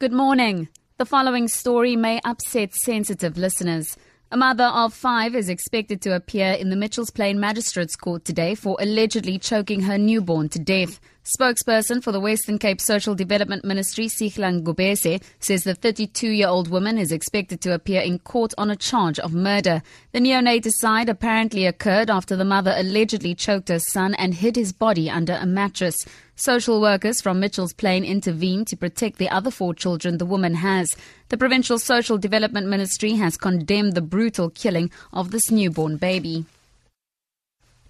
Good morning. The following story may upset sensitive listeners. A mother of five is expected to appear in the Mitchells Plain Magistrates Court today for allegedly choking her newborn to death. Spokesperson for the Western Cape Social Development Ministry, Sihle Ngobese, says the 32 year old woman is expected to appear in court on a charge of murder. The neonaticide apparently occurred after the mother allegedly choked her son and hid his body under a mattress. Social workers from Mitchells Plain intervened to protect the other four children the woman has. The Provincial Social Development Ministry has condemned the brutal killing of this newborn baby.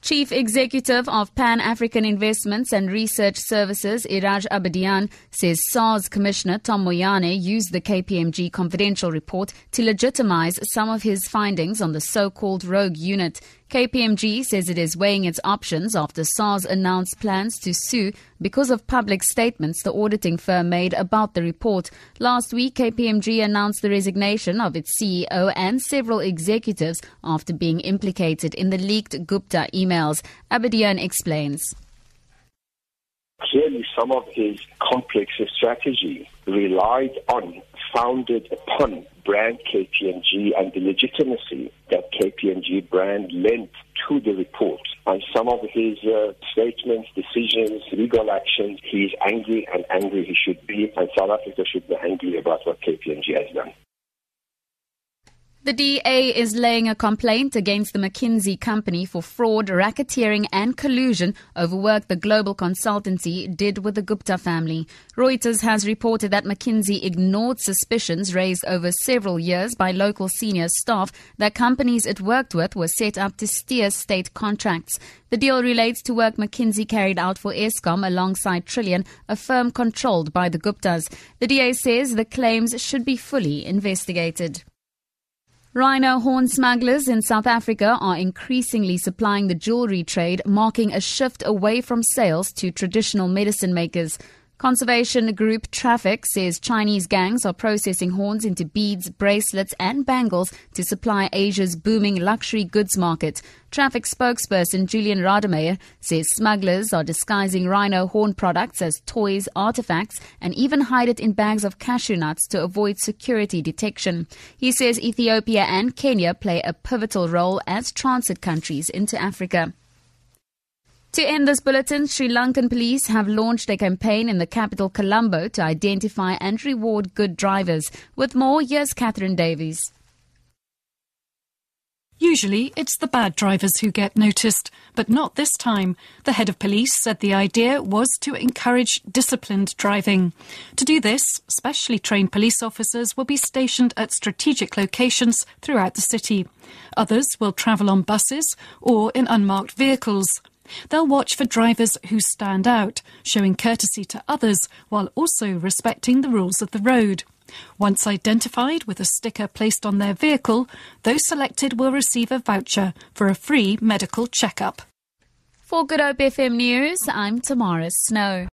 Chief Executive of Pan African Investments and Research Services, Iraj Abedian, says SARS Commissioner Tom Moyane used the KPMG confidential report to legitimize some of his findings on the so called rogue unit. KPMG says it is weighing its options after SARS announced plans to sue because of public statements the auditing firm made about the report. Last week, KPMG announced the resignation of its CEO and several executives after being implicated in the leaked Gupta emails. Abedian explains. Clearly, some of his complex strategy relied on, founded upon brand KPMG and the legitimacy that KPMG brand lent to the report. On some of his uh, statements, decisions, legal actions, he is angry and angry he should be, and South Africa should be angry about what KPMG has done. The DA is laying a complaint against the McKinsey company for fraud, racketeering, and collusion over work the global consultancy did with the Gupta family. Reuters has reported that McKinsey ignored suspicions raised over several years by local senior staff that companies it worked with were set up to steer state contracts. The deal relates to work McKinsey carried out for Eskom alongside Trillian, a firm controlled by the Guptas. The DA says the claims should be fully investigated. Rhino horn smugglers in South Africa are increasingly supplying the jewelry trade, marking a shift away from sales to traditional medicine makers. Conservation group Traffic says Chinese gangs are processing horns into beads, bracelets, and bangles to supply Asia's booming luxury goods market. Traffic spokesperson Julian Rademeyer says smugglers are disguising rhino horn products as toys, artifacts, and even hide it in bags of cashew nuts to avoid security detection. He says Ethiopia and Kenya play a pivotal role as transit countries into Africa. To end this bulletin, Sri Lankan police have launched a campaign in the capital Colombo to identify and reward good drivers. With more, here's Catherine Davies. Usually, it's the bad drivers who get noticed, but not this time. The head of police said the idea was to encourage disciplined driving. To do this, specially trained police officers will be stationed at strategic locations throughout the city. Others will travel on buses or in unmarked vehicles. They'll watch for drivers who stand out, showing courtesy to others while also respecting the rules of the road. Once identified with a sticker placed on their vehicle, those selected will receive a voucher for a free medical checkup. For Good Hope FM News, I'm Tamara Snow.